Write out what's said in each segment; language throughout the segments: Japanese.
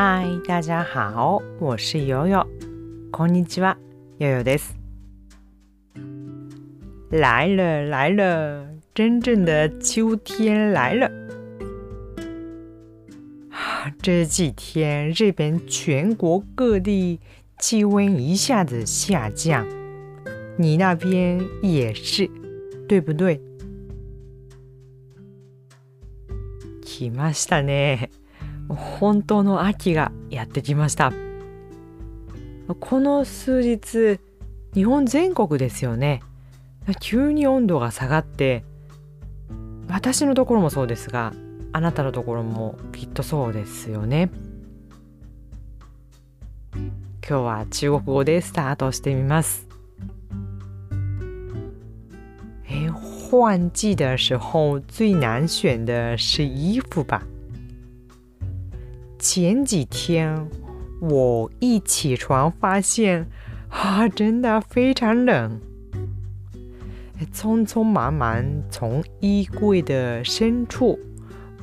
嗨，大家好，我是悠悠。こんにちは、悠悠です。来了来了，真正的秋天来了。啊这几天日本全国各地气温一下子下降，你那边也是，对不对？来ましたね。 本当の秋がやってきました。この数日、日本全国ですよね。急に温度が下がって、私のところもそうですが、あなたのところもきっとそうですよね。今日は中国語でスタートしてみます。诶，换季的时候最难选的是衣服吧？前几天我一起床发现，啊，真的非常冷。匆匆忙忙从衣柜的深处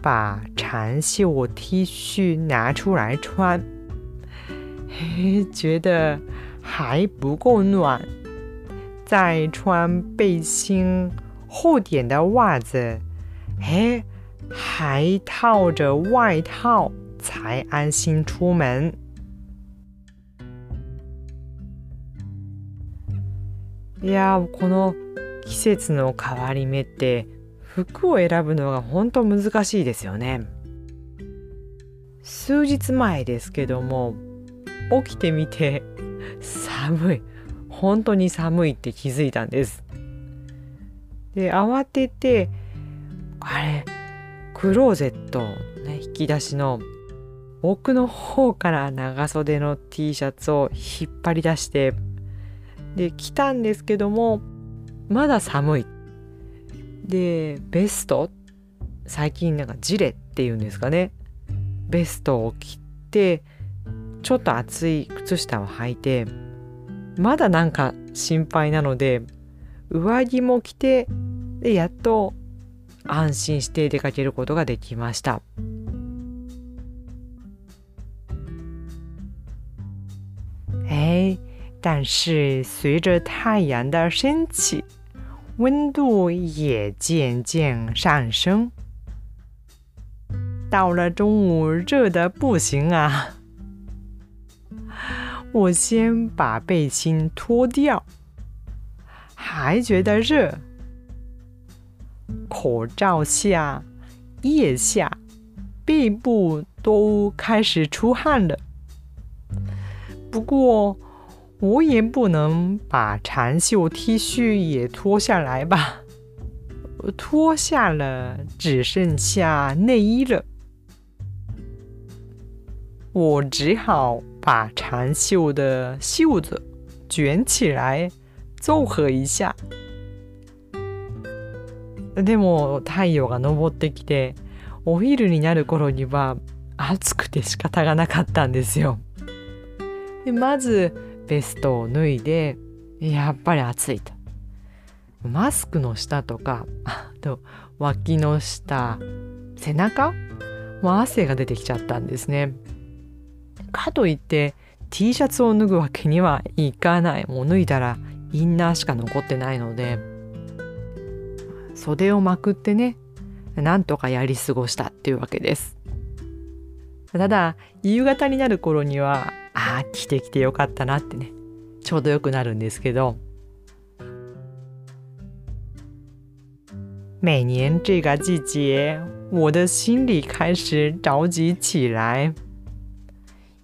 把长袖 T 恤拿出来穿，嘿，觉得还不够暖，再穿背心、厚点的袜子，哎，还套着外套。才安心出門いやこの季節の変わり目って服を選ぶのが本当難しいですよね。数日前ですけども起きてみて寒い。本当に寒いって気づいたんです。で慌ててあれクローゼット、ね、引き出しの奥の方から長袖の T シャツを引っ張り出してで着たんですけどもまだ寒い。でベスト？最近なんかジレっていうんですかね。ベストを着てちょっと厚い靴下を履いてまだなんか心配なので上着も着てでやっと安心して出かけることができました。但是随着太阳的升起，温度也渐渐上升。到了中午，热的不行啊！我先把背心脱掉，还觉得热。口罩下、腋下、背部都开始出汗了。不过，我也不能把长袖 T 恤也脱下来吧？脱下了，只剩下内衣了。我只好把长袖的袖子卷起来，凑合一下。でも太陽が昇ってきてお昼になる頃には暑くて仕方がなかったんですよ。でまず ベストを脱いでやっぱり暑いと。マスクの下とか あと脇の下背中？も汗が出てきちゃったんですね。かといって T シャツを脱ぐわけにはいかない。もう脱いだらインナーしか残ってないので。袖をまくってねなんとかやり過ごしたっていうわけです。ただ夕方になる頃にはああ着てきてよかったなってねちょうどよくなるんですけど每年这个季节我的心里开始着急起来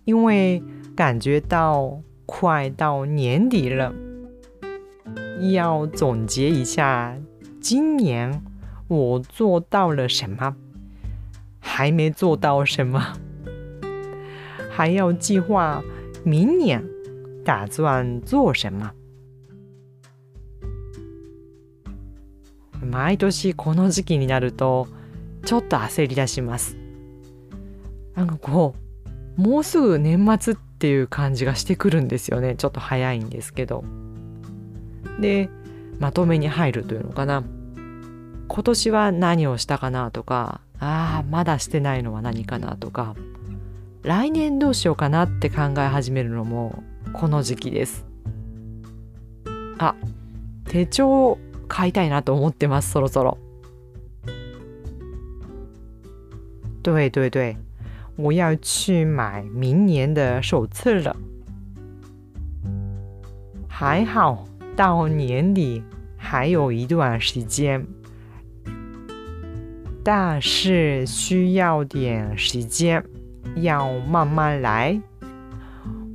因为感觉到快到年底了要总结一下今年我做到了什么还没做到什么 还要计划明年打算做什么。毎年この時期になるとちょっと焦り出します。なんかこうもうすぐ年末っていう感じがしてくるんですよね。ちょっと早いんですけど。で、まとめに入るというのかな。今年は何をしたかなとか、ああ、まだしてないのは何かなとか、来年どうしようかなって考え始めるのもこの時期です。あ手帳買いたいなと思ってますそろそろ。对对对。我要去买明年的手册了。还好到年底还有一段时间。但是需要点时间。要慢慢来。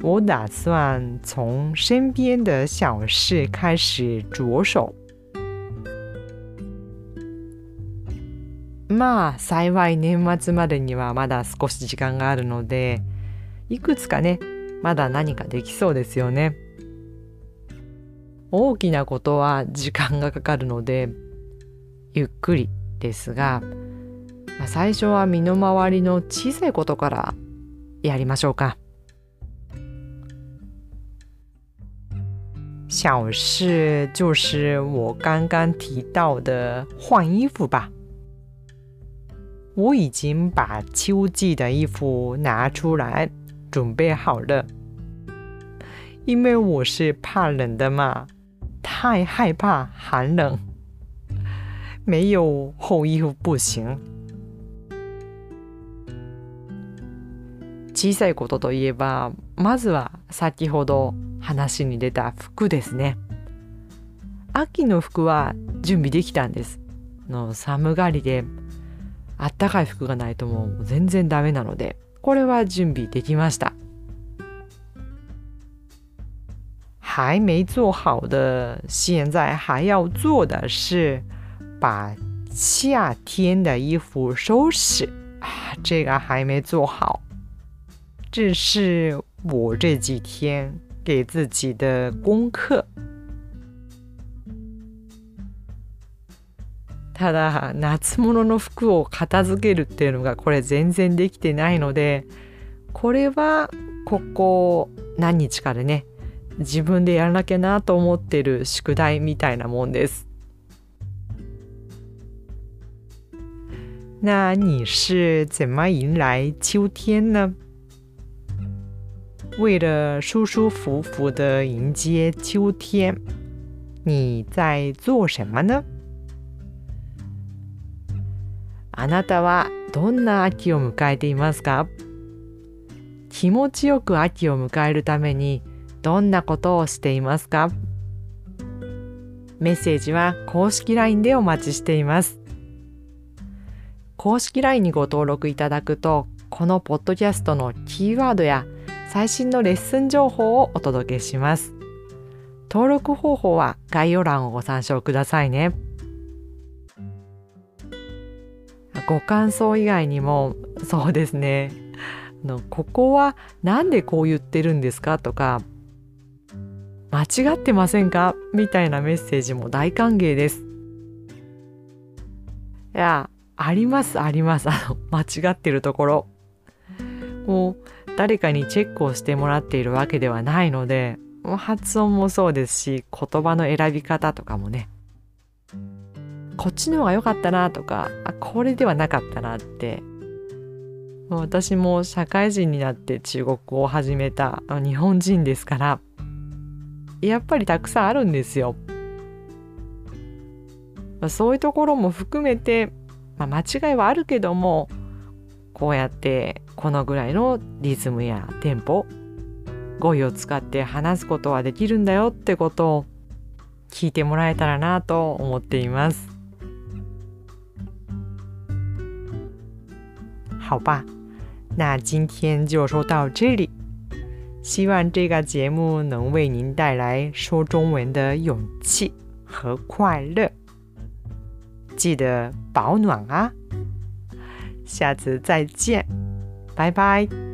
我打算从身边的小事开始着手。まあ幸い年末までにはまだ少し時間があるのでいくつかねまだ何かできそうですよね。大きなことは時間がかかるのでゆっくりですが、まあ、最初は身の回りの小さいことからやりましょうか。小事就是我刚刚提到的换衣服吧。我已经把秋季的衣服拿出来准备好了，因为我是怕冷的嘛，太害怕寒冷，没有厚衣服不行。 小さいことといえばまずは先ほど話に出た服ですね。秋の服は準備できたんです。の寒がりであったかい服がないともう全然ダメなのでこれは準備できました。还没做好的现在还要做的是把夏天的衣服收拾。啊这个还没做好。这是我这几天给自己的功課ただ夏物の服を片付けるっていうのがこれ全然できてないのでこれはここ何日かでね自分でやらなきゃなと思ってる宿題みたいなもんです。那你是怎么迎来秋天呢？为了舒舒服服的迎接秋天，你在做什么呢？あなたはどんな秋を迎えていますか？気持ちよく秋を迎えるためにどんなことをしていますか？メッセージは公式 LINE でお待ちしています。公式 LINE にご登録いただくと、このポッドキャストのキーワードや最新のレッスン情報をお届けします。登録方法は概要欄をご参照くださいね。ご感想以外にもそうですねのここは何でこう言ってるんですかとか間違ってませんか？みたいなメッセージも大歓迎です。いやありますありますあの間違ってるところ。もう誰かにチェックをしてもらっているわけではないので発音もそうですし言葉の選び方とかもねこっちの方が良かったなとかあこれではなかったなって私も社会人になって中国語を始めた日本人ですからやっぱりたくさんあるんですよ。そういうところも含めて、まあ、間違いはあるけどもこうやってこのぐらいのリズムやテンポ語彙を使って話すことはできるんだよってことを聞いてもらえたらなと思っています。好吧，那今天就说到这里。希望这个节目能为您带来说中文的勇气和快乐。记得保暖啊！下次再见。拜拜。